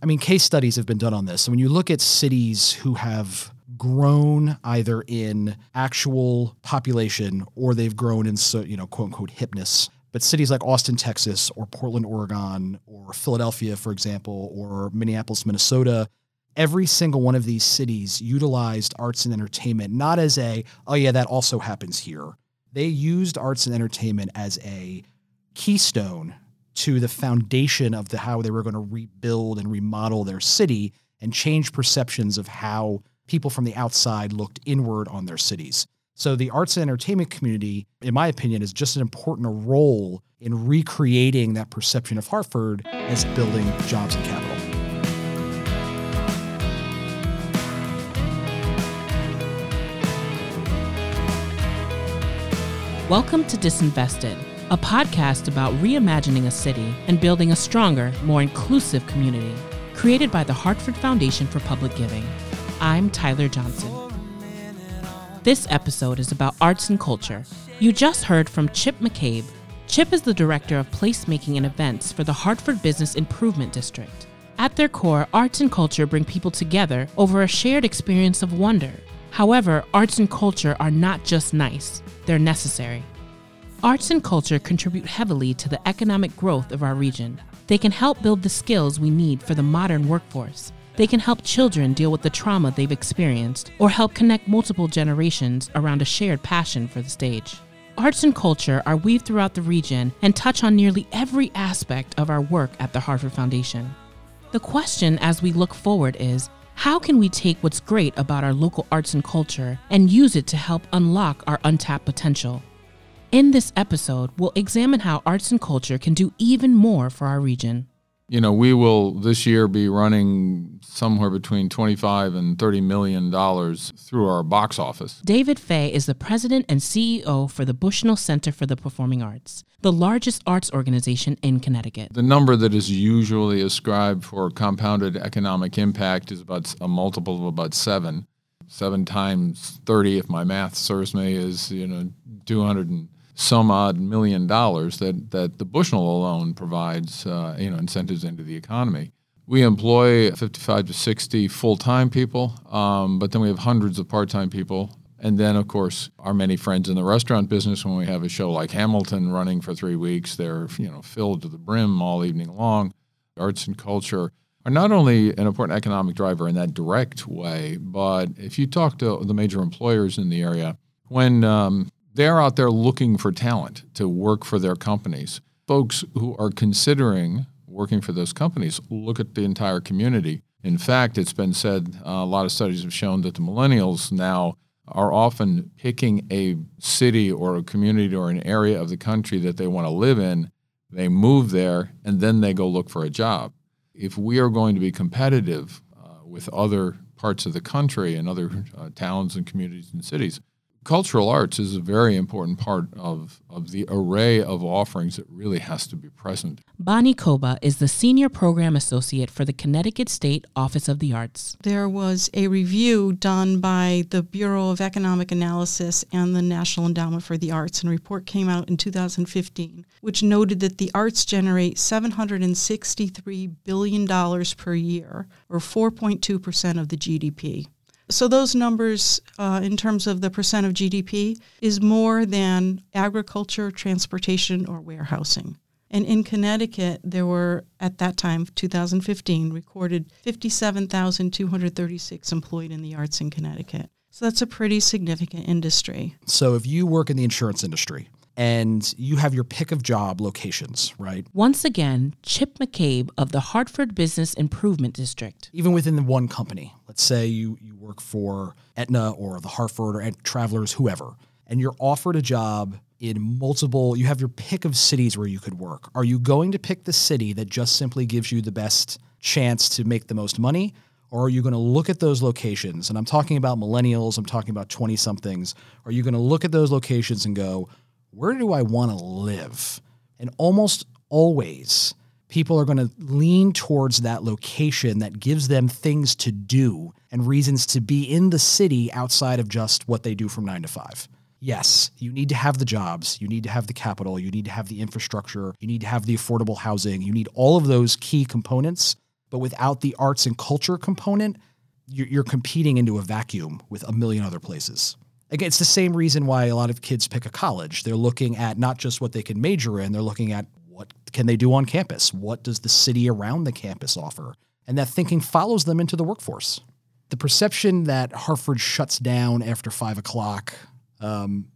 I mean, case studies have been done on this. When you look at cities who have grown either in actual population or they've grown in, so, you know, quote unquote hipness, but cities like Austin, Texas, or Portland, Oregon, or Philadelphia, for example, or Minneapolis, Minnesota, every single one of these cities utilized arts and entertainment not as a, oh, yeah, that also happens here. They used arts and entertainment as a keystone to the foundation of the how they were going to rebuild and remodel their city and change perceptions of how people from the outside looked inward on their cities. So the arts and entertainment community, in my opinion, is just as important role in recreating that perception of Hartford as building jobs and capital. Welcome to Disinvested, a podcast about reimagining a city and building a stronger, more inclusive community. Created by the Hartford Foundation for Public Giving. I'm Tyler Johnson. This episode is about arts and culture. You just heard from Chip McCabe. Chip is the Director of Placemaking and Events for the Hartford Business Improvement District. At their core, arts and culture bring people together over a shared experience of wonder. However, arts and culture are not just nice, they're necessary. Arts and culture contribute heavily to the economic growth of our region. They can help build the skills we need for the modern workforce. They can help children deal with the trauma they've experienced or help connect multiple generations around a shared passion for the stage. Arts and culture are weaved throughout the region and touch on nearly every aspect of our work at the Hartford Foundation. The question as we look forward is how can we take what's great about our local arts and culture and use it to help unlock our untapped potential? In this episode, we'll examine how arts and culture can do even more for our region. You know, we will this year be running somewhere between 25 and 30 million dollars through our box office. David Fay is the president and CEO for the Bushnell Center for the Performing Arts, the largest arts organization in Connecticut. The number that is usually ascribed for compounded economic impact is about a multiple of about 7. 7 times 30 if my math serves me is, you know, 200 and some odd million dollars that, that the Bushnell alone provides, uh, you know, incentives into the economy. We employ 55 to 60 full-time people, um, but then we have hundreds of part-time people. And then, of course, our many friends in the restaurant business. When we have a show like Hamilton running for three weeks, they're you know filled to the brim all evening long. Arts and culture are not only an important economic driver in that direct way, but if you talk to the major employers in the area, when um, they're out there looking for talent to work for their companies. Folks who are considering working for those companies look at the entire community. In fact, it's been said uh, a lot of studies have shown that the millennials now are often picking a city or a community or an area of the country that they want to live in. They move there and then they go look for a job. If we are going to be competitive uh, with other parts of the country and other uh, towns and communities and cities, cultural arts is a very important part of, of the array of offerings that really has to be present. Bonnie Koba is the Senior Program Associate for the Connecticut State Office of the Arts. There was a review done by the Bureau of Economic Analysis and the National Endowment for the Arts, and a report came out in 2015, which noted that the arts generate $763 billion per year, or 4.2% of the GDP. So those numbers, uh, in terms of the percent of GDP, is more than agriculture, transportation, or warehousing. And in Connecticut, there were, at that time, 2015, recorded 57,236 employed in the arts in Connecticut. So that's a pretty significant industry. So if you work in the insurance industry, and you have your pick of job locations, right? Once again, Chip McCabe of the Hartford Business Improvement District. Even within the one company, let's say you, you work for Aetna or the Hartford or Travelers, whoever, and you're offered a job in multiple, you have your pick of cities where you could work. Are you going to pick the city that just simply gives you the best chance to make the most money? Or are you going to look at those locations? And I'm talking about millennials, I'm talking about 20 somethings. Are you going to look at those locations and go, where do I want to live? And almost always, people are going to lean towards that location that gives them things to do and reasons to be in the city outside of just what they do from nine to five. Yes, you need to have the jobs, you need to have the capital, you need to have the infrastructure, you need to have the affordable housing, you need all of those key components. But without the arts and culture component, you're, competing into a vacuum with a million other places. Again, it's the same reason why a lot of kids pick a college. They're looking at not just what they can major in, they're looking at what can they do on campus? What does the city around the campus offer? And that thinking follows them into the workforce. The perception that Hartford shuts down after five o'clock, um,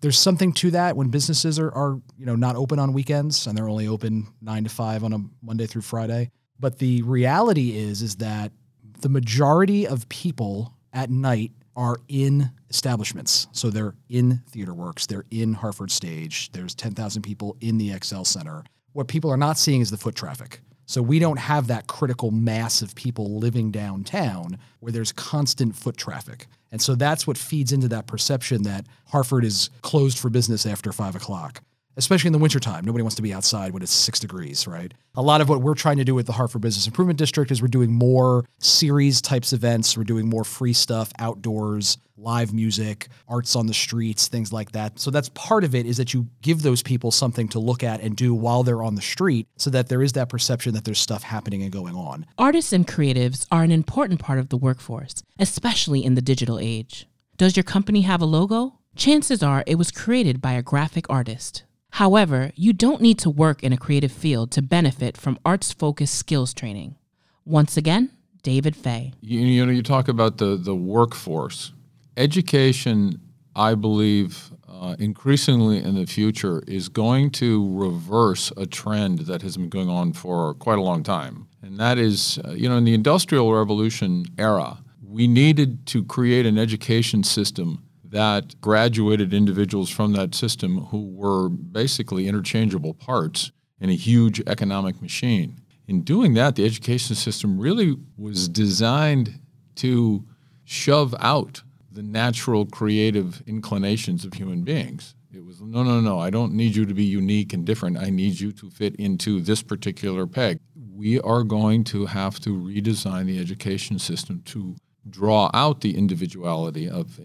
there's something to that when businesses are, are you know not open on weekends and they're only open nine to five on a Monday through Friday. But the reality is is that the majority of people at night are in establishments. So they're in Theater Works, they're in Hartford Stage, there's 10,000 people in the XL Center. What people are not seeing is the foot traffic. So we don't have that critical mass of people living downtown where there's constant foot traffic. And so that's what feeds into that perception that Hartford is closed for business after five o'clock especially in the wintertime. Nobody wants to be outside when it's six degrees, right? A lot of what we're trying to do with the Hartford Business Improvement District is we're doing more series types events. We're doing more free stuff, outdoors, live music, arts on the streets, things like that. So that's part of it is that you give those people something to look at and do while they're on the street so that there is that perception that there's stuff happening and going on. Artists and creatives are an important part of the workforce, especially in the digital age. Does your company have a logo? Chances are it was created by a graphic artist. However, you don't need to work in a creative field to benefit from arts focused skills training. Once again, David Fay. You, you, know, you talk about the, the workforce. Education, I believe, uh, increasingly in the future is going to reverse a trend that has been going on for quite a long time. And that is, uh, you know, in the Industrial Revolution era, we needed to create an education system that graduated individuals from that system who were basically interchangeable parts in a huge economic machine. In doing that, the education system really was designed to shove out the natural creative inclinations of human beings. It was no, no, no, I don't need you to be unique and different. I need you to fit into this particular peg. We are going to have to redesign the education system to draw out the individuality of,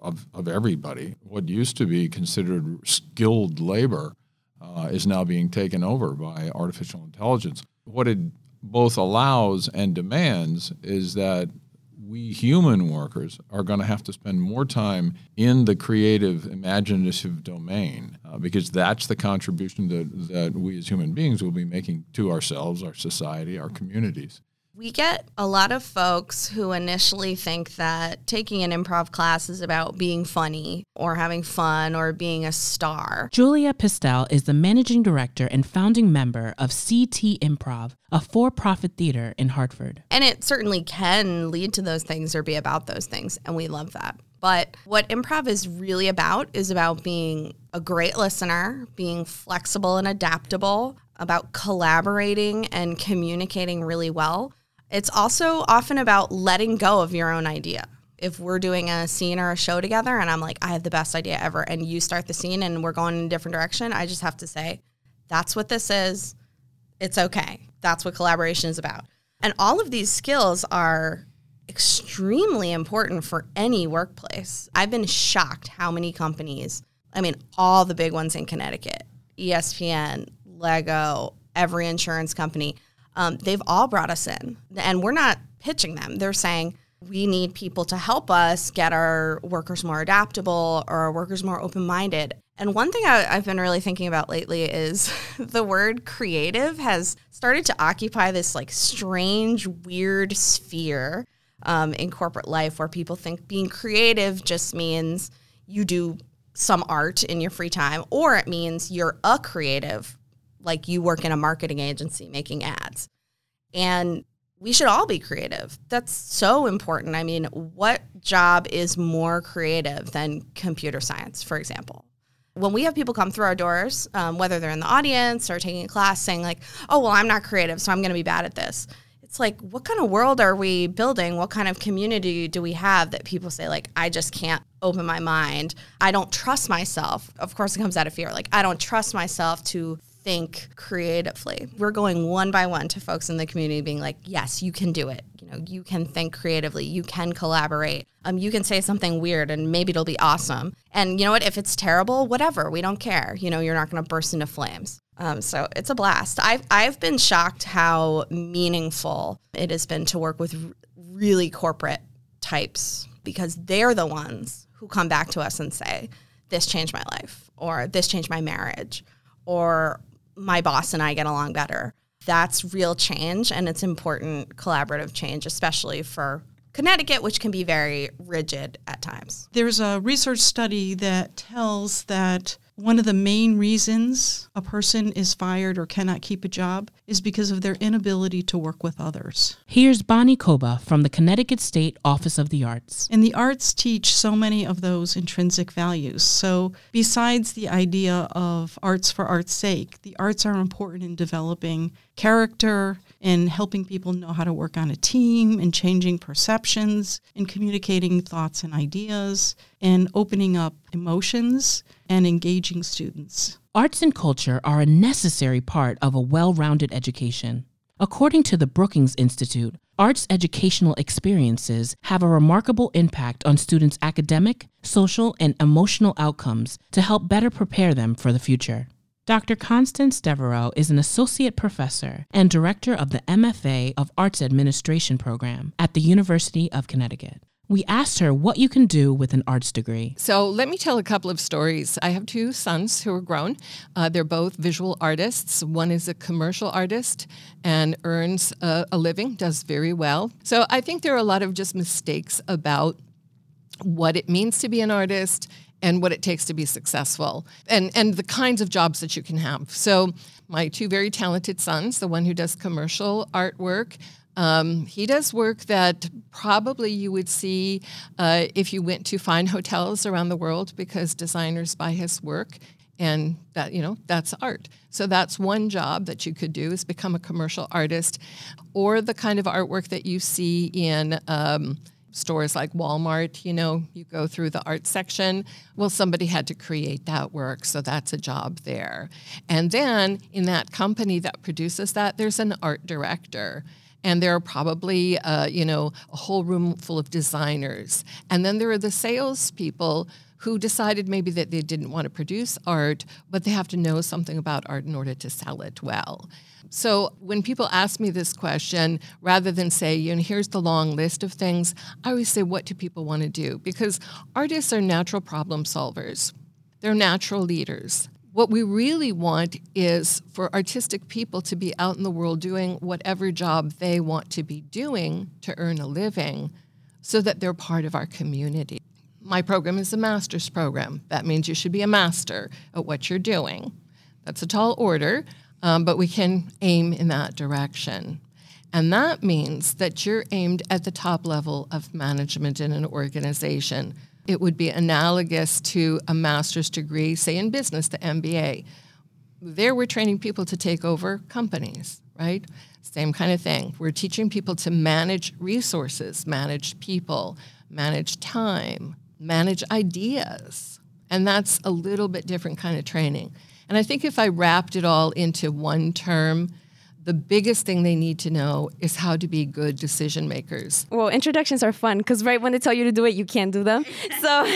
of, of everybody. What used to be considered skilled labor uh, is now being taken over by artificial intelligence. What it both allows and demands is that we human workers are going to have to spend more time in the creative, imaginative domain uh, because that's the contribution that, that we as human beings will be making to ourselves, our society, our communities. We get a lot of folks who initially think that taking an improv class is about being funny or having fun or being a star. Julia Pistell is the managing director and founding member of CT Improv, a for profit theater in Hartford. And it certainly can lead to those things or be about those things. And we love that. But what improv is really about is about being a great listener, being flexible and adaptable, about collaborating and communicating really well it's also often about letting go of your own idea. If we're doing a scene or a show together and I'm like, I have the best idea ever, and you start the scene and we're going in a different direction, I just have to say, that's what this is. It's okay. That's what collaboration is about. And all of these skills are extremely important for any workplace. I've been shocked how many companies, I mean, all the big ones in Connecticut, ESPN, Lego, every insurance company, um, they've all brought us in, and we're not pitching them. They're saying we need people to help us get our workers more adaptable or our workers more open minded. And one thing I, have been really thinking about lately is the word creative has started to occupy this like strange, weird sphere um, in corporate life where people think being creative just means you do some art in your free time, or it means you're a creative like you work in a marketing agency making ads. And we should all be creative. That's so important. I mean, what job is more creative than computer science, for example? When we have people come through our doors, um, whether they're in the audience or taking a class, saying, like, oh, well, I'm not creative, so I'm going to be bad at this. It's like, what kind of world are we building? What kind of community do we have that people say, like, I just can't open my mind? I don't trust myself. Of course, it comes out of fear. Like, I don't trust myself to think creatively. We're going one by one to folks in the community being like, yes, you can do it. You know, you can think creatively, you can collaborate. Um, you can say something weird and maybe it'll be awesome. And you know what? If it's terrible, whatever, we don't care. You know, you're not going to burst into flames. Um, so it's a blast. I've I've been shocked how meaningful it has been to work with really corporate types because they're the ones who come back to us and say, "This changed my life," or "This changed my marriage," or "My boss and I get along better." That's real change, and it's important collaborative change, especially for Connecticut, which can be very rigid at times. There's a research study that tells that one of the main reasons a person is fired or cannot keep a job is because of their inability to work with others. Here's Bonnie Koba from the Connecticut State Office of the Arts. And the arts teach so many of those intrinsic values. So, besides the idea of arts for art's sake, the arts are important in developing character, in helping people know how to work on a team, in changing perceptions, in communicating thoughts and ideas, in opening up emotions and engaging students. Arts and culture are a necessary part of a well rounded education. According to the Brookings Institute, arts educational experiences have a remarkable impact on students' academic, social, and emotional outcomes to help better prepare them for the future. Dr. Constance Devereaux is an associate professor and director of the MFA of Arts Administration program at the University of Connecticut. We asked her what you can do with an arts degree. So let me tell a couple of stories. I have two sons who are grown. Uh, they're both visual artists. One is a commercial artist and earns a, a living, does very well. So I think there are a lot of just mistakes about what it means to be an artist and what it takes to be successful and, and the kinds of jobs that you can have. So, my two very talented sons, the one who does commercial artwork, um, he does work that probably you would see uh, if you went to fine hotels around the world because designers buy his work and that you know that's art so that's one job that you could do is become a commercial artist or the kind of artwork that you see in um, stores like Walmart, you know, you go through the art section. Well, somebody had to create that work, so that's a job there. And then in that company that produces that, there's an art director. And there are probably, uh, you know, a whole room full of designers. And then there are the salespeople who decided maybe that they didn't want to produce art, but they have to know something about art in order to sell it well. So when people ask me this question, rather than say, you know, here's the long list of things, I always say, what do people want to do? Because artists are natural problem solvers. They're natural leaders. What we really want is for artistic people to be out in the world doing whatever job they want to be doing to earn a living so that they're part of our community. My program is a master's program. That means you should be a master at what you're doing. That's a tall order, um, but we can aim in that direction. And that means that you're aimed at the top level of management in an organization. It would be analogous to a master's degree, say in business, the MBA. There, we're training people to take over companies, right? Same kind of thing. We're teaching people to manage resources, manage people, manage time, manage ideas. And that's a little bit different kind of training. And I think if I wrapped it all into one term, the biggest thing they need to know is how to be good decision makers. Well, introductions are fun because right when they tell you to do it, you can't do them. so,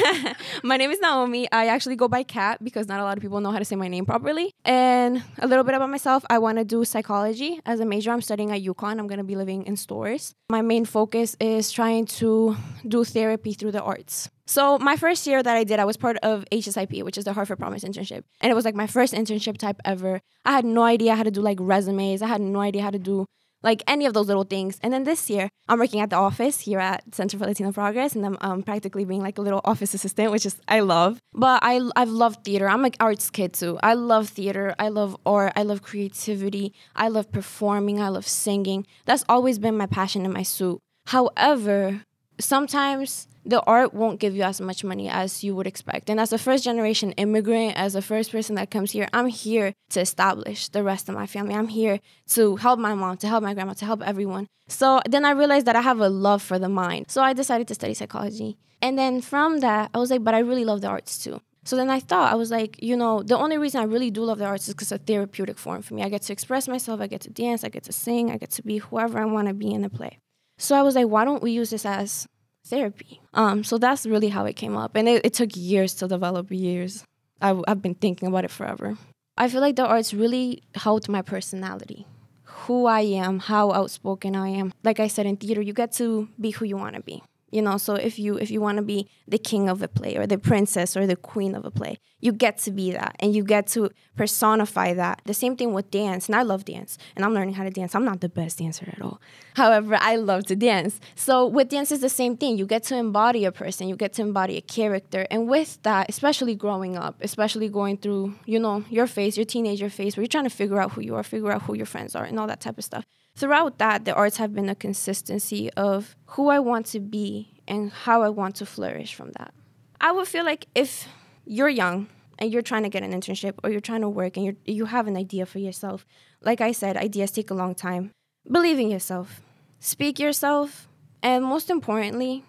my name is Naomi. I actually go by Kat because not a lot of people know how to say my name properly. And a little bit about myself I want to do psychology as a major. I'm studying at UConn. I'm going to be living in Storrs. My main focus is trying to do therapy through the arts. So my first year that I did, I was part of HSIP, which is the Hartford Promise internship. And it was like my first internship type ever. I had no idea how to do like resumes. I had no idea how to do like any of those little things. And then this year, I'm working at the office here at Center for Latino Progress, and I'm um, practically being like a little office assistant, which is I love. But I I've loved theater. I'm an arts kid too. I love theater. I love art. I love creativity. I love performing. I love singing. That's always been my passion and my suit. However, sometimes the art won't give you as much money as you would expect. And as a first generation immigrant, as a first person that comes here, I'm here to establish the rest of my family. I'm here to help my mom, to help my grandma, to help everyone. So then I realized that I have a love for the mind. So I decided to study psychology. And then from that, I was like, but I really love the arts too. So then I thought, I was like, you know, the only reason I really do love the arts is because it's a therapeutic form for me. I get to express myself, I get to dance, I get to sing, I get to be whoever I want to be in a play. So I was like, why don't we use this as therapy? Um, so that's really how it came up. And it, it took years to develop, years. I, I've been thinking about it forever. I feel like the arts really helped my personality, who I am, how outspoken I am. Like I said in theater, you get to be who you want to be you know so if you if you want to be the king of a play or the princess or the queen of a play you get to be that and you get to personify that. The same thing with dance and i love dance and i'm learning how to dance. I'm not the best dancer at all. However i love to dance. So with dance is the same thing. You get to embody a person you get to embody a character. And with that especially growing up especially going through you know your phase your teenager phase where you're trying to figure out who you are figure out who your friends are and all that type of stuff. Throughout that, the arts have been a consistency of who I want to be and how I want to flourish from that. I would feel like if you're young and you're trying to get an internship or you're trying to work and you you have an idea for yourself, like I said, ideas take a long time. Believe in yourself, speak yourself, and most importantly,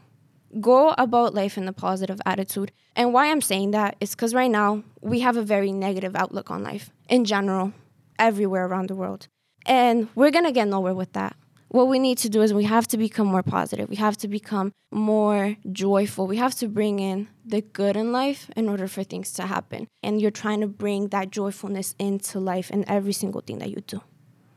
go about life in a positive attitude. And why I'm saying that is because right now we have a very negative outlook on life in general, everywhere around the world. And we're going to get nowhere with that. What we need to do is we have to become more positive. We have to become more joyful. We have to bring in the good in life in order for things to happen. And you're trying to bring that joyfulness into life in every single thing that you do.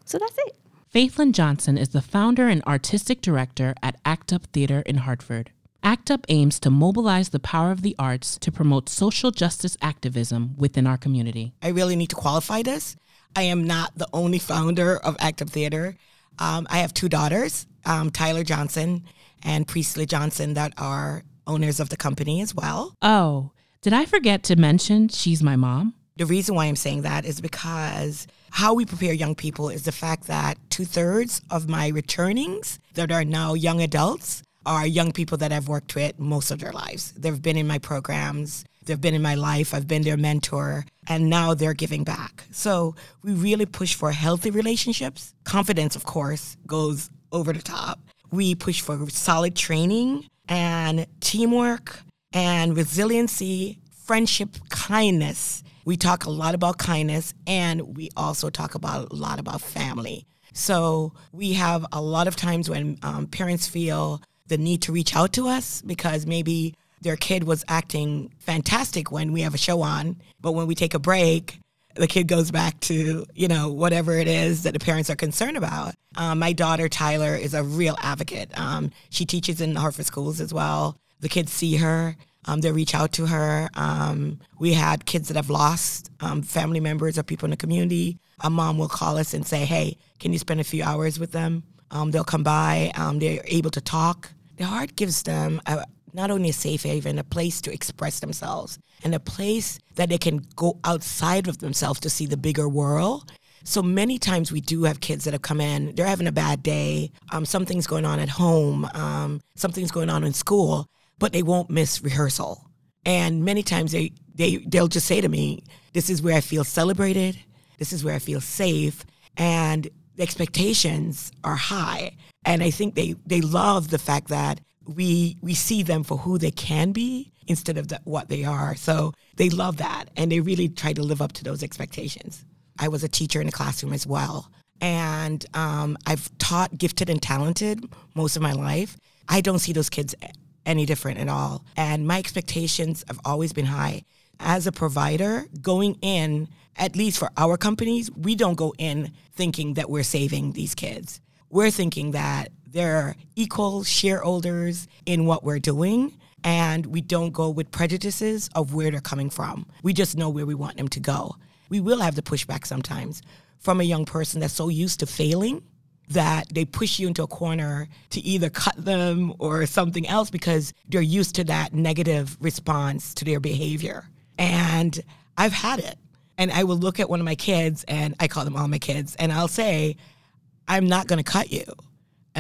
So that's it. Faithlyn Johnson is the founder and artistic director at ACT UP Theater in Hartford. ACT UP aims to mobilize the power of the arts to promote social justice activism within our community. I really need to qualify this I am not the only founder of ACT UP Theater. Um, I have two daughters, um, Tyler Johnson and Priestley Johnson, that are owners of the company as well. Oh, did I forget to mention she's my mom? The reason why I'm saying that is because how we prepare young people is the fact that two thirds of my returnings that are now young adults are young people that I've worked with most of their lives. They've been in my programs They've been in my life. I've been their mentor, and now they're giving back. So we really push for healthy relationships. Confidence, of course, goes over the top. We push for solid training and teamwork and resiliency, friendship, kindness. We talk a lot about kindness, and we also talk about a lot about family. So we have a lot of times when um, parents feel the need to reach out to us because maybe their kid was acting fantastic when we have a show on, but when we take a break, the kid goes back to you know whatever it is that the parents are concerned about. Um, my daughter Tyler is a real advocate. Um, she teaches in the Hartford schools as well. The kids see her. Um, they reach out to her. Um, we had kids that have lost um, family members or people in the community. A mom will call us and say, "Hey, can you spend a few hours with them?" Um, they'll come by. they're able to talk. The art gives them a, not only a safe haven, a place to express themselves, and a place that they can go outside of themselves to see the bigger world. So many times we do have kids that have come in, they're having a bad day, um, something's going on at home, um, something's going on in school, but they won't miss rehearsal. And many times they, they, they'll just say to me, This is where I feel celebrated, this is where I feel safe, and the expectations are high. And I think they, they love the fact that we we see them for who they can be instead of the, what they are. So they love that, and they really try to live up to those expectations. I was a teacher in a classroom as well, and um, I've taught gifted and talented most of my life. I don't see those kids any different at all, and my expectations have always been high. As a provider, going in, at least for our companies, we don't go in thinking that we're saving these kids. We're thinking that they're equal shareholders in what we're doing. And we don't go with prejudices of where they're coming from. We just know where we want them to go. We will have the pushback sometimes from a young person that's so used to failing that they push you into a corner to either cut them or something else because they're used to that negative response to their behavior. And I've had it. And I will look at one of my kids, and I call them all my kids, and I'll say, I'm not going to cut you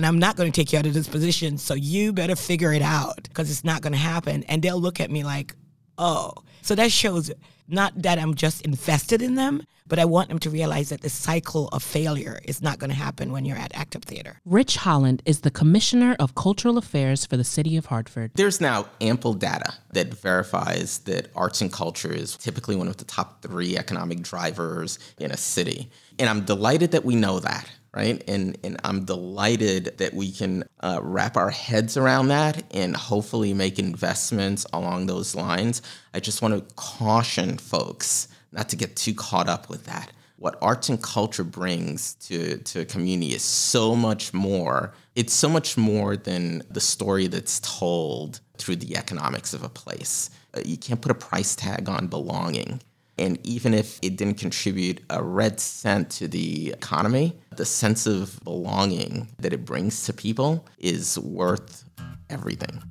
and I'm not going to take you out of this position. So you better figure it out because it's not going to happen. And they'll look at me like, oh. So that shows not that I'm just invested in them, but I want them to realize that the cycle of failure is not going to happen when you're at ACT UP Theater. Rich Holland is the Commissioner of Cultural Affairs for the City of Hartford. There's now ample data that verifies that arts and culture is typically one of the top three economic drivers in a city. And I'm delighted that we know that right? And and I'm delighted that we can uh, wrap our heads around that and hopefully make investments along those lines. I just want to caution folks not to get too caught up with that. What arts and culture brings to, to a community is so much more. It's so much more than the story that's told through the economics of a place. Uh, you can't put a price tag on belonging. And even if it didn't contribute a red cent to the economy, the sense of belonging that it brings to people is worth everything.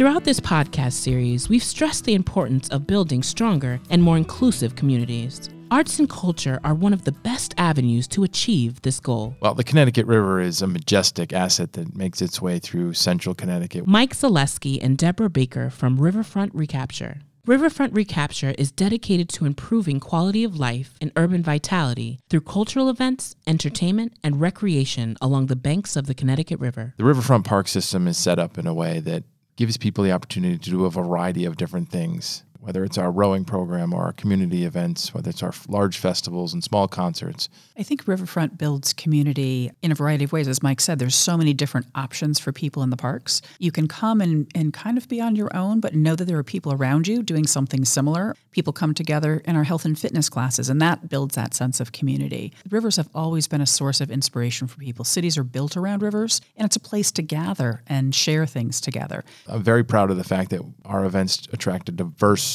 Throughout this podcast series, we've stressed the importance of building stronger and more inclusive communities. Arts and culture are one of the best avenues to achieve this goal. Well, the Connecticut River is a majestic asset that makes its way through central Connecticut. Mike Zaleski and Deborah Baker from Riverfront Recapture. Riverfront Recapture is dedicated to improving quality of life and urban vitality through cultural events, entertainment, and recreation along the banks of the Connecticut River. The Riverfront Park system is set up in a way that gives people the opportunity to do a variety of different things whether it's our rowing program or our community events, whether it's our large festivals and small concerts. I think Riverfront builds community in a variety of ways. As Mike said, there's so many different options for people in the parks. You can come and, and kind of be on your own, but know that there are people around you doing something similar. People come together in our health and fitness classes, and that builds that sense of community. Rivers have always been a source of inspiration for people. Cities are built around rivers, and it's a place to gather and share things together. I'm very proud of the fact that our events attract a diverse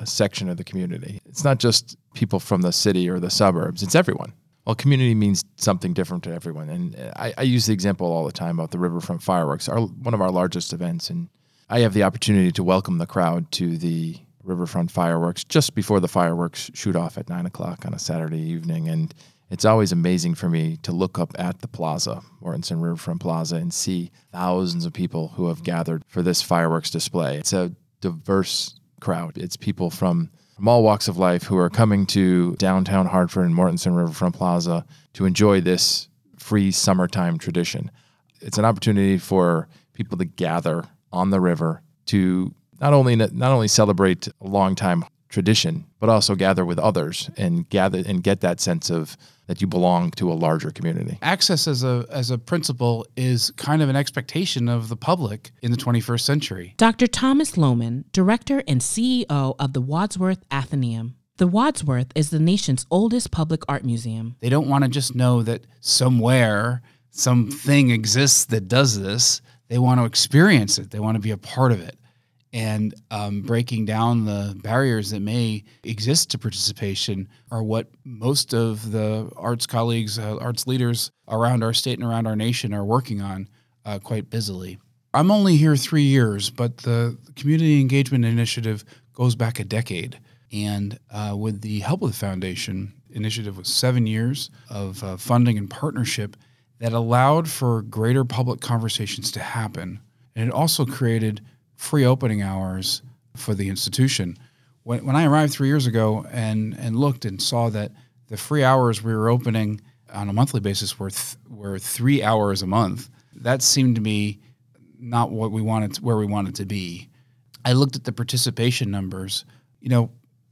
uh, section of the community. It's not just people from the city or the suburbs, it's everyone. Well, community means something different to everyone. And I, I use the example all the time about the Riverfront Fireworks, our, one of our largest events. And I have the opportunity to welcome the crowd to the Riverfront Fireworks just before the fireworks shoot off at nine o'clock on a Saturday evening. And it's always amazing for me to look up at the plaza, Mortensen Riverfront Plaza, and see thousands of people who have gathered for this fireworks display. It's a diverse crowd. It's people from, from all walks of life who are coming to downtown Hartford and Mortensen Riverfront Plaza to enjoy this free summertime tradition. It's an opportunity for people to gather on the river to not only not only celebrate a long time tradition, but also gather with others and gather and get that sense of that you belong to a larger community. Access as a as a principle is kind of an expectation of the public in the 21st century. Dr. Thomas Loughman, director and CEO of the Wadsworth Atheneum. The Wadsworth is the nation's oldest public art museum. They don't want to just know that somewhere something exists that does this. They want to experience it. They want to be a part of it and um, breaking down the barriers that may exist to participation are what most of the arts colleagues, uh, arts leaders around our state and around our nation are working on uh, quite busily. I'm only here three years, but the Community Engagement Initiative goes back a decade. And uh, with the help of the foundation, initiative was seven years of uh, funding and partnership that allowed for greater public conversations to happen. And it also created free opening hours for the institution. When, when I arrived three years ago and, and looked and saw that the free hours we were opening on a monthly basis were, th- were three hours a month, that seemed to me not what we wanted, where we wanted to be. I looked at the participation numbers. You know,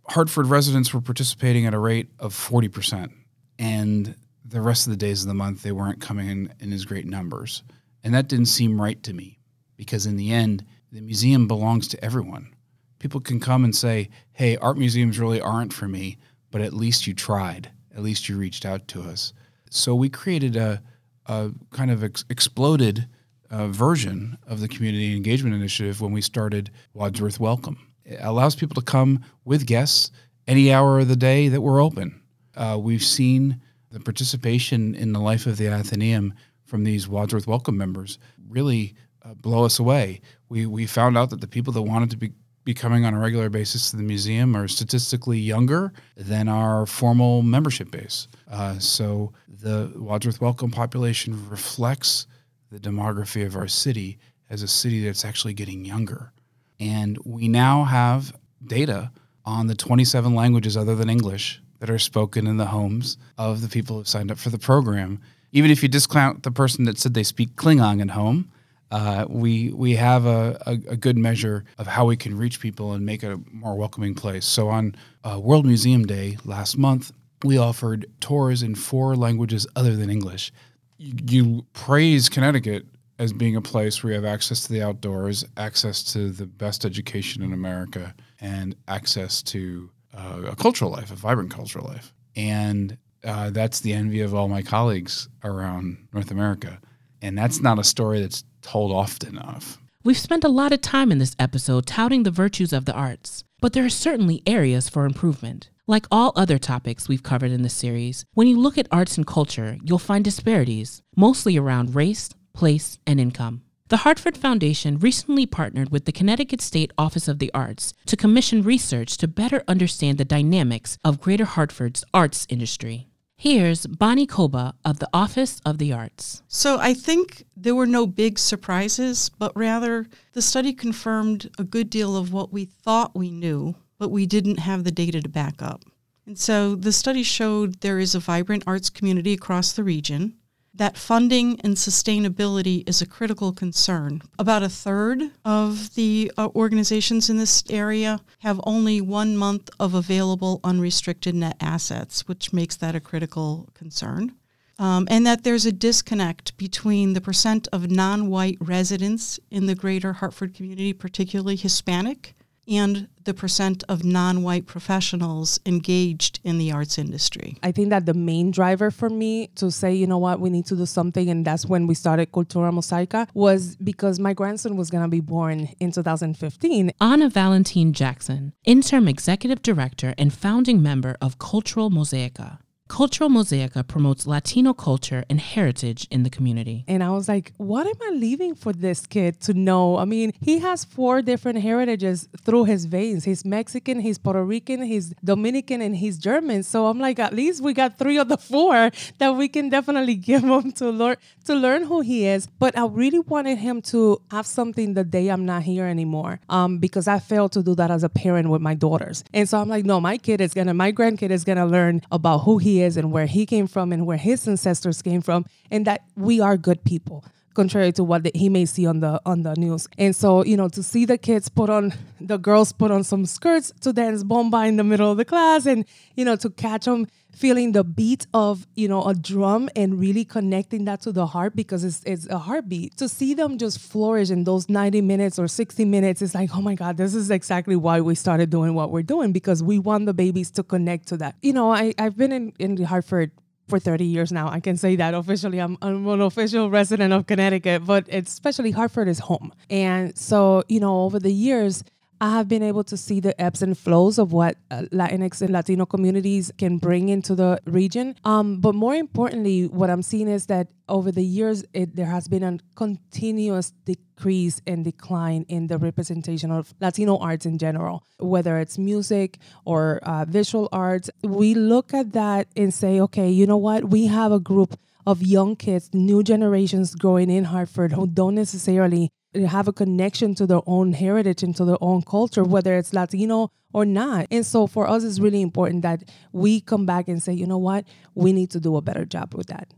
Hartford residents were participating at a rate of 40%. And the rest of the days of the month, they weren't coming in, in as great numbers. And that didn't seem right to me because, in the end, the museum belongs to everyone. People can come and say, hey, art museums really aren't for me, but at least you tried. At least you reached out to us. So we created a, a kind of ex- exploded uh, version of the Community Engagement Initiative when we started Wadsworth Welcome. It allows people to come with guests any hour of the day that we're open. Uh, we've seen the participation in the life of the Atheneum from these Wadsworth Welcome members really uh, blow us away. We we found out that the people that wanted to be be coming on a regular basis to the museum are statistically younger than our formal membership base. Uh, so the Wadsworth Welcome population reflects the demography of our city as a city that's actually getting younger. And we now have data on the 27 languages other than English that are spoken in the homes of the people who signed up for the program even if you discount the person that said they speak Klingon at home, uh, we we have a, a, a, good measure of how we can reach people and make it a more welcoming place. So on uh, World Museum Day last month, we offered tours in four languages other than English. You, you praise Connecticut as being a place where you have access to the outdoors, access to the best education in America, and access to uh, a cultural life, a vibrant cultural life. And uh, that's the envy of all my colleagues around North America. And that's not a story that's told often enough. We've spent a lot of time in this episode touting the virtues of the arts, but there are certainly areas for improvement. Like all other topics we've covered in this series, when you look at arts and culture, you'll find disparities, mostly around race, place, and income. The Hartford Foundation recently partnered with the Connecticut State Office of the Arts to commission research to better understand the dynamics of Greater Hartford's arts industry. Here's Bonnie Koba of the Office of the Arts. So I think there were no big surprises, but rather the study confirmed a good deal of what we thought we knew, but we didn't have the data to back up. And so the study showed there is a vibrant arts community across the region that funding and sustainability is a critical concern. About a third of the uh, organizations in this area have only one month of available unrestricted net assets, which makes that a critical concern. Um, and that there's a disconnect between the percent of non white residents in the greater Hartford community, particularly Hispanic, and the percent of non white professionals engaged in the arts industry. I think that the main driver for me to say, you know what, we need to do something, and that's when we started Cultura Mosaica, was because my grandson was going to be born in 2015. Anna Valentine Jackson, interim executive director and founding member of Cultural Mosaica. Cultural Mosaica promotes Latino culture and heritage in the community. And I was like, what am I leaving for this kid to know? I mean, he has four different heritages through his veins. He's Mexican, he's Puerto Rican, he's Dominican, and he's German. So I'm like, at least we got three of the four that we can definitely give him to learn to learn who he is. But I really wanted him to have something the day I'm not here anymore. Um, because I failed to do that as a parent with my daughters. And so I'm like, no, my kid is gonna, my grandkid is gonna learn about who he is and where he came from and where his ancestors came from, and that we are good people contrary to what he may see on the on the news. And so, you know, to see the kids put on the girls put on some skirts to dance bomba in the middle of the class, and you know, to catch them feeling the beat of you know a drum and really connecting that to the heart because it's it's a heartbeat. To see them just flourish in those 90 minutes or 60 minutes, it's like, oh my God, this is exactly why we started doing what we're doing because we want the babies to connect to that. You know, I, I've been in, in Hartford for 30 years now. I can say that officially. I'm, I'm, an official resident of Connecticut, but especially Hartford is home. And so, you know, over the years, I have been able to see the ebbs and flows of what uh, Latinx and Latino communities can bring into the region. Um, but more importantly, what I'm seeing is that over the years, it, there has been a continuous decrease and decline in the representation of Latino arts in general, whether it's music or uh, visual arts. We look at that and say, okay, you know what? We have a group of young kids, new generations growing in Hartford who don't necessarily have a connection to their own heritage and to their own culture, whether it's Latino or not. And so for us, it's really important that we come back and say, you know what, we need to do a better job with that.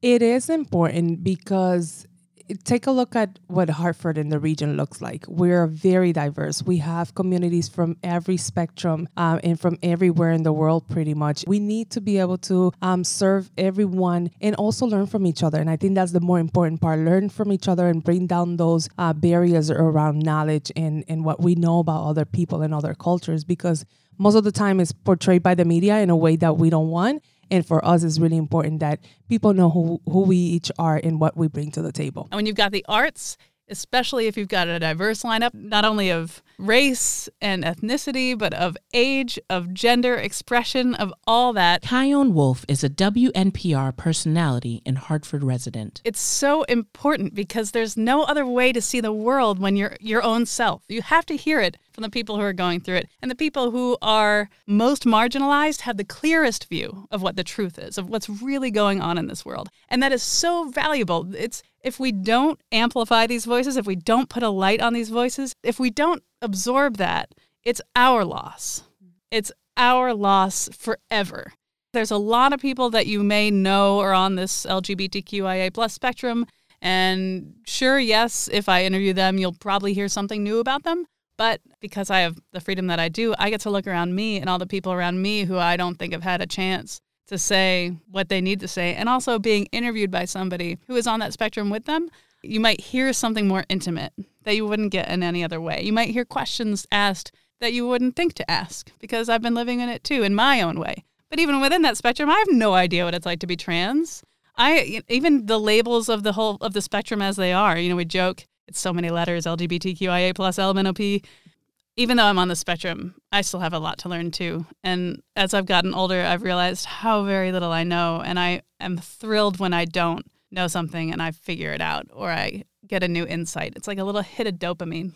It is important because take a look at what Hartford and the region looks like. We're very diverse. We have communities from every spectrum um, and from everywhere in the world, pretty much. We need to be able to um, serve everyone and also learn from each other. And I think that's the more important part learn from each other and bring down those uh, barriers around knowledge and, and what we know about other people and other cultures because most of the time it's portrayed by the media in a way that we don't want and for us, it's really important that people know who, who we each are and what we bring to the table. And when you've got the arts, especially if you've got a diverse lineup, not only of race and ethnicity, but of age, of gender, expression, of all that. Kyone Wolf is a WNPR personality and Hartford resident. It's so important because there's no other way to see the world when you're your own self. You have to hear it from the people who are going through it. And the people who are most marginalized have the clearest view of what the truth is, of what's really going on in this world. And that is so valuable. It's if we don't amplify these voices, if we don't put a light on these voices, if we don't absorb that, it's our loss. It's our loss forever. There's a lot of people that you may know are on this LGBTQIA plus spectrum. And sure, yes, if I interview them, you'll probably hear something new about them. But because I have the freedom that I do, I get to look around me and all the people around me who I don't think have had a chance to say what they need to say. And also being interviewed by somebody who is on that spectrum with them, you might hear something more intimate that you wouldn't get in any other way. You might hear questions asked that you wouldn't think to ask because I've been living in it too in my own way. But even within that spectrum, I have no idea what it's like to be trans. I even the labels of the whole of the spectrum as they are. You know, we joke it's so many letters LGBTQIA plus LMNOP. Even though I'm on the spectrum, I still have a lot to learn too. And as I've gotten older, I've realized how very little I know, and I am thrilled when I don't know something and I figure it out or I get a new insight. It's like a little hit of dopamine.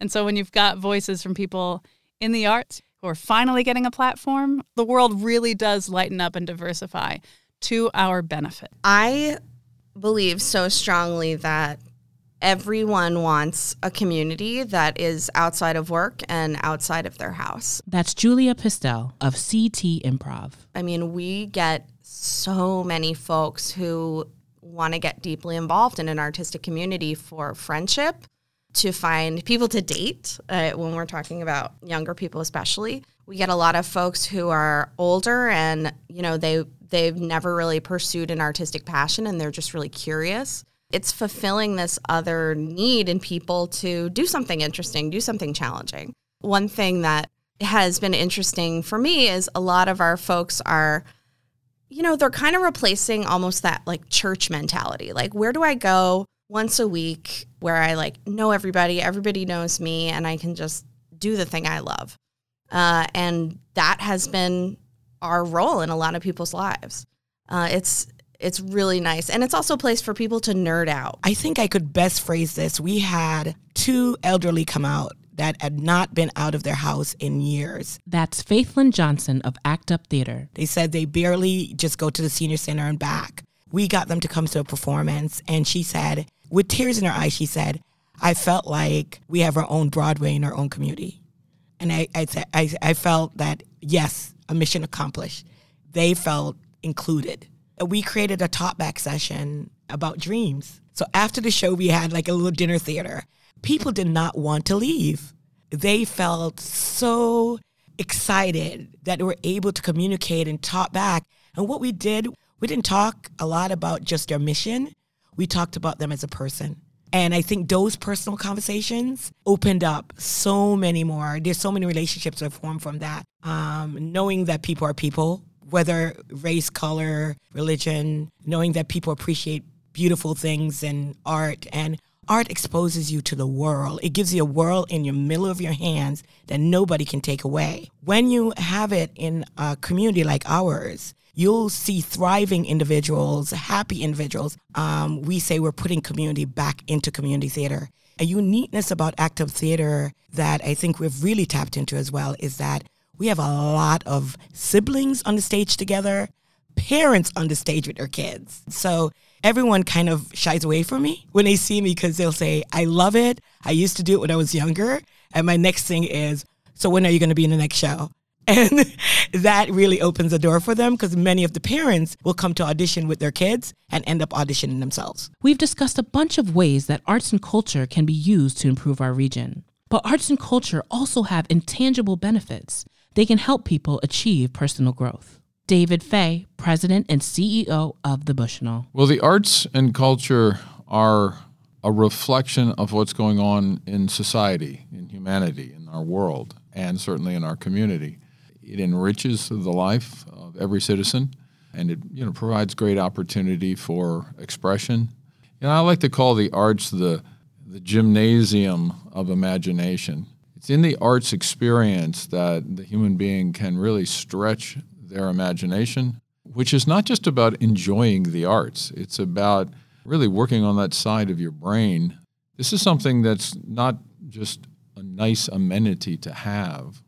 And so when you've got voices from people in the arts who are finally getting a platform, the world really does lighten up and diversify to our benefit. I believe so strongly that everyone wants a community that is outside of work and outside of their house. That's Julia Pistell of CT Improv. I mean, we get so many folks who want to get deeply involved in an artistic community for friendship, to find people to date uh, when we're talking about younger people, especially. We get a lot of folks who are older and, you know, they they've never really pursued an artistic passion and they're just really curious it's fulfilling this other need in people to do something interesting, do something challenging. One thing that has been interesting for me is a lot of our folks are you know, they're kind of replacing almost that like church mentality. Like where do I go once a week where I like know everybody, everybody knows me and I can just do the thing I love. Uh, and that has been our role in a lot of people's lives. Uh, it's it's really nice. And it's also a place for people to nerd out. I think I could best phrase this. We had two elderly come out that had not been out of their house in years. That's Faithlyn Johnson of Act Up Theater. They said they barely just go to the senior center and back. We got them to come to a performance, and she said, with tears in her eyes, she said, I felt like we have our own Broadway in our own community. And I, I, I, I felt that, yes, a mission accomplished. They felt included we created a talkback session about dreams. So after the show, we had like a little dinner theater. People did not want to leave. They felt so excited that they were able to communicate and talk back. And what we did, we didn't talk a lot about just their mission. We talked about them as a person. And I think those personal conversations opened up so many more. There's so many relationships that formed from that. Um, knowing that people are people, whether race, color, religion, knowing that people appreciate beautiful things and art and art exposes you to the world. It gives you a world in your middle of your hands that nobody can take away. When you have it in a community like ours, you'll see thriving individuals, happy individuals. Um, we say we're putting community back into community theater. A uniqueness about active Theater that I think we've really tapped into as well is that we have a lot of siblings on the stage together, parents on the stage with their kids. So everyone kind of shies away from me when they see me because they'll say, I love it. I used to do it when I was younger. And my next thing is, so when are you going to be in the next show? And that really opens the door for them because many of the parents will come to audition with their kids and end up auditioning themselves. We've discussed a bunch of ways that arts and culture can be used to improve our region. But arts and culture also have intangible benefits they can help people achieve personal growth. David Fay, President and CEO of the Bushnell. Well, the arts and culture are a reflection of what's going on in society, in humanity, in our world, and certainly in our community. It enriches the life of every citizen, and it you know provides great opportunity for expression. You know, I like to call the arts the the gymnasium of imagination. It's in the arts experience that the human being can really stretch their imagination, which is not just about enjoying the arts, it's about really working on that side of your brain. This is something that's not just a nice amenity to have,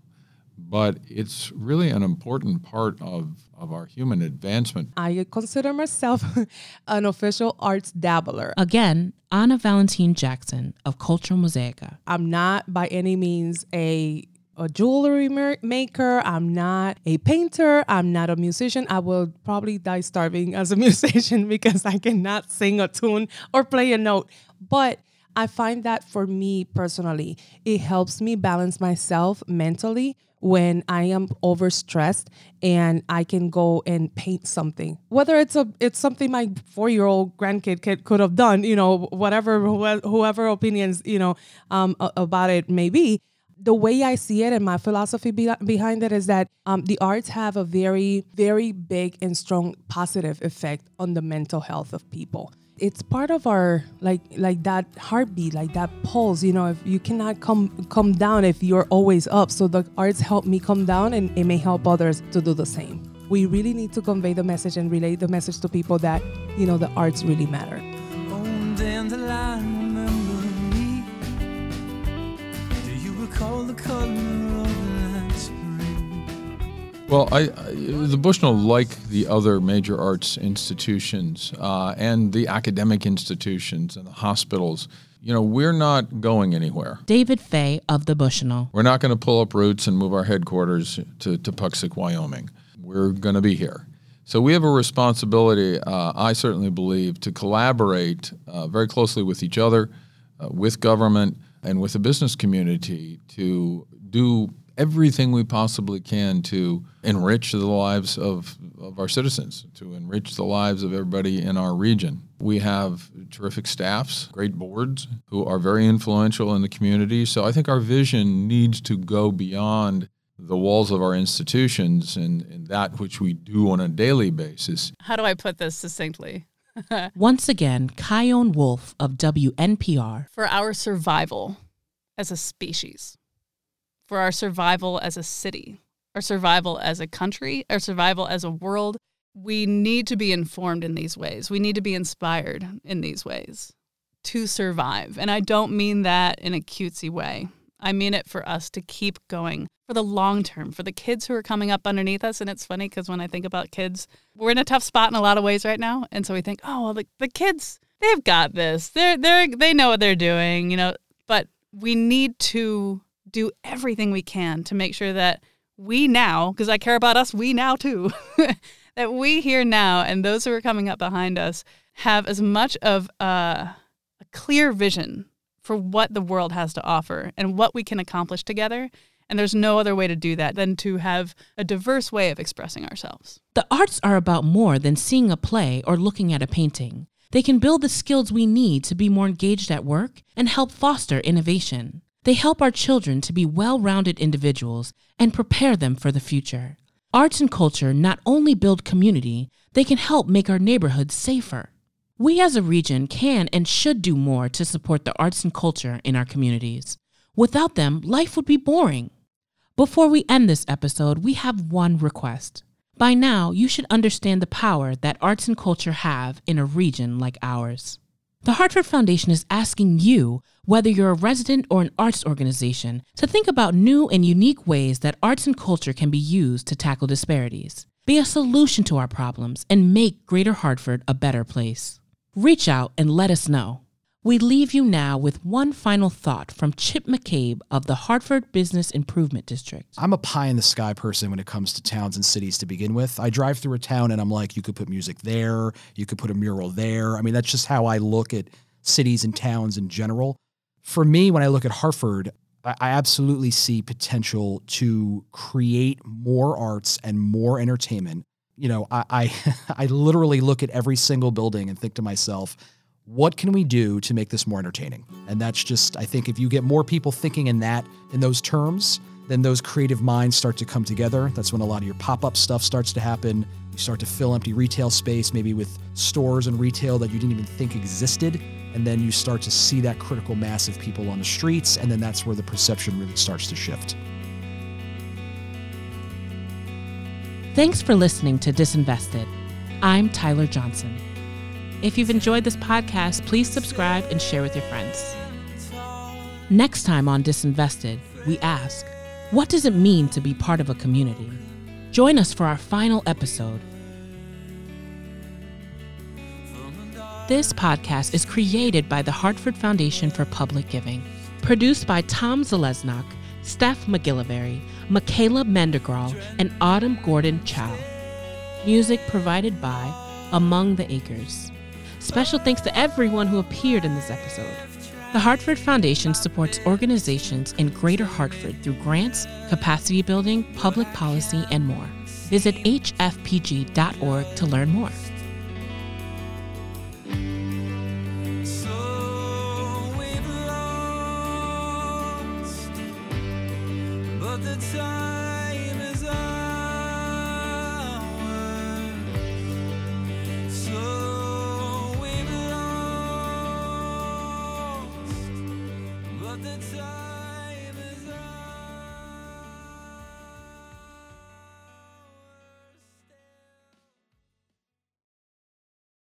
but it's really an important part of, of our human advancement. I consider myself an official arts dabbler. Again, Anna Valentine Jackson of Cultural Mosaica. I'm not by any means a a jewelry mer- maker. I'm not a painter. I'm not a musician. I will probably die starving as a musician because I cannot sing a tune or play a note. But I find that for me personally, it helps me balance myself mentally when I am overstressed and I can go and paint something. Whether it's a it's something my 4-year-old grandkid could, could have done, you know, whatever whoever opinions, you know, um, about it may be. The way I see it and my philosophy be- behind it is that um, the arts have a very, very big and strong positive effect on the mental health of people it's part of our like like that heartbeat like that pulse you know if you cannot come come down if you're always up. So the arts help me come down and it may help others to do the same. We really need to convey the message and relay the message to people that you know the arts really matter Well, I, I, the Bushnell, like the other major arts institutions uh, and the academic institutions and the hospitals, you know, we're not going anywhere. David Fay of the Bushnell. We're not going to pull up roots and move our headquarters to, to Puxic, Wyoming. We're going to be here. So we have a responsibility, uh, I certainly believe, to collaborate uh, very closely with each other, uh, with government, and with the business community to do everything we possibly can to enrich the lives of, of our citizens, to enrich the lives of everybody in our region. We have terrific staffs, great boards who are very influential in the community. So I think our vision needs to go beyond the walls of our institutions and, and that which we do on a daily basis. How do I put this succinctly? Once again, Chion Wolf of WNPR. For our survival as a species for our survival as a city, our survival as a country, our survival as a world. We need to be informed in these ways. We need to be inspired in these ways to survive. And I don't mean that in a cutesy way. I mean it for us to keep going for the long term, for the kids who are coming up underneath us. And it's funny because when I think about kids, we're in a tough spot in a lot of ways right now. And so we think, oh, well, the, the kids, they've got this. They're, they're, they know what they're doing, you know, but we need to do everything we can to make sure that we now, because I care about us, we now too, that we here now and those who are coming up behind us have as much of a, a clear vision for what the world has to offer and what we can accomplish together. And there's no other way to do that than to have a diverse way of expressing ourselves. The arts are about more than seeing a play or looking at a painting. They can build the skills we need to be more engaged at work and help foster innovation. They help our children to be well rounded individuals and prepare them for the future. Arts and culture not only build community, they can help make our neighborhoods safer. We as a region can and should do more to support the arts and culture in our communities. Without them, life would be boring. Before we end this episode, we have one request. By now, you should understand the power that arts and culture have in a region like ours. The Hartford Foundation is asking you, whether you're a resident or an arts organization, to think about new and unique ways that arts and culture can be used to tackle disparities, be a solution to our problems, and make Greater Hartford a better place. Reach out and let us know. We leave you now with one final thought from Chip McCabe of the Hartford Business Improvement District. I'm a pie in the sky person when it comes to towns and cities to begin with. I drive through a town and I'm like, you could put music there, you could put a mural there. I mean, that's just how I look at cities and towns in general. For me, when I look at Hartford, I absolutely see potential to create more arts and more entertainment. You know, I, I, I literally look at every single building and think to myself, what can we do to make this more entertaining? And that's just, I think, if you get more people thinking in that, in those terms, then those creative minds start to come together. That's when a lot of your pop up stuff starts to happen. You start to fill empty retail space, maybe with stores and retail that you didn't even think existed. And then you start to see that critical mass of people on the streets. And then that's where the perception really starts to shift. Thanks for listening to Disinvested. I'm Tyler Johnson. If you've enjoyed this podcast, please subscribe and share with your friends. Next time on Disinvested, we ask What does it mean to be part of a community? Join us for our final episode. This podcast is created by the Hartford Foundation for Public Giving, produced by Tom Zalesnak, Steph McGillivary, Michaela Mendergral, and Autumn Gordon Chow. Music provided by Among the Acres. Special thanks to everyone who appeared in this episode. The Hartford Foundation supports organizations in Greater Hartford through grants, capacity building, public policy, and more. Visit hfpg.org to learn more.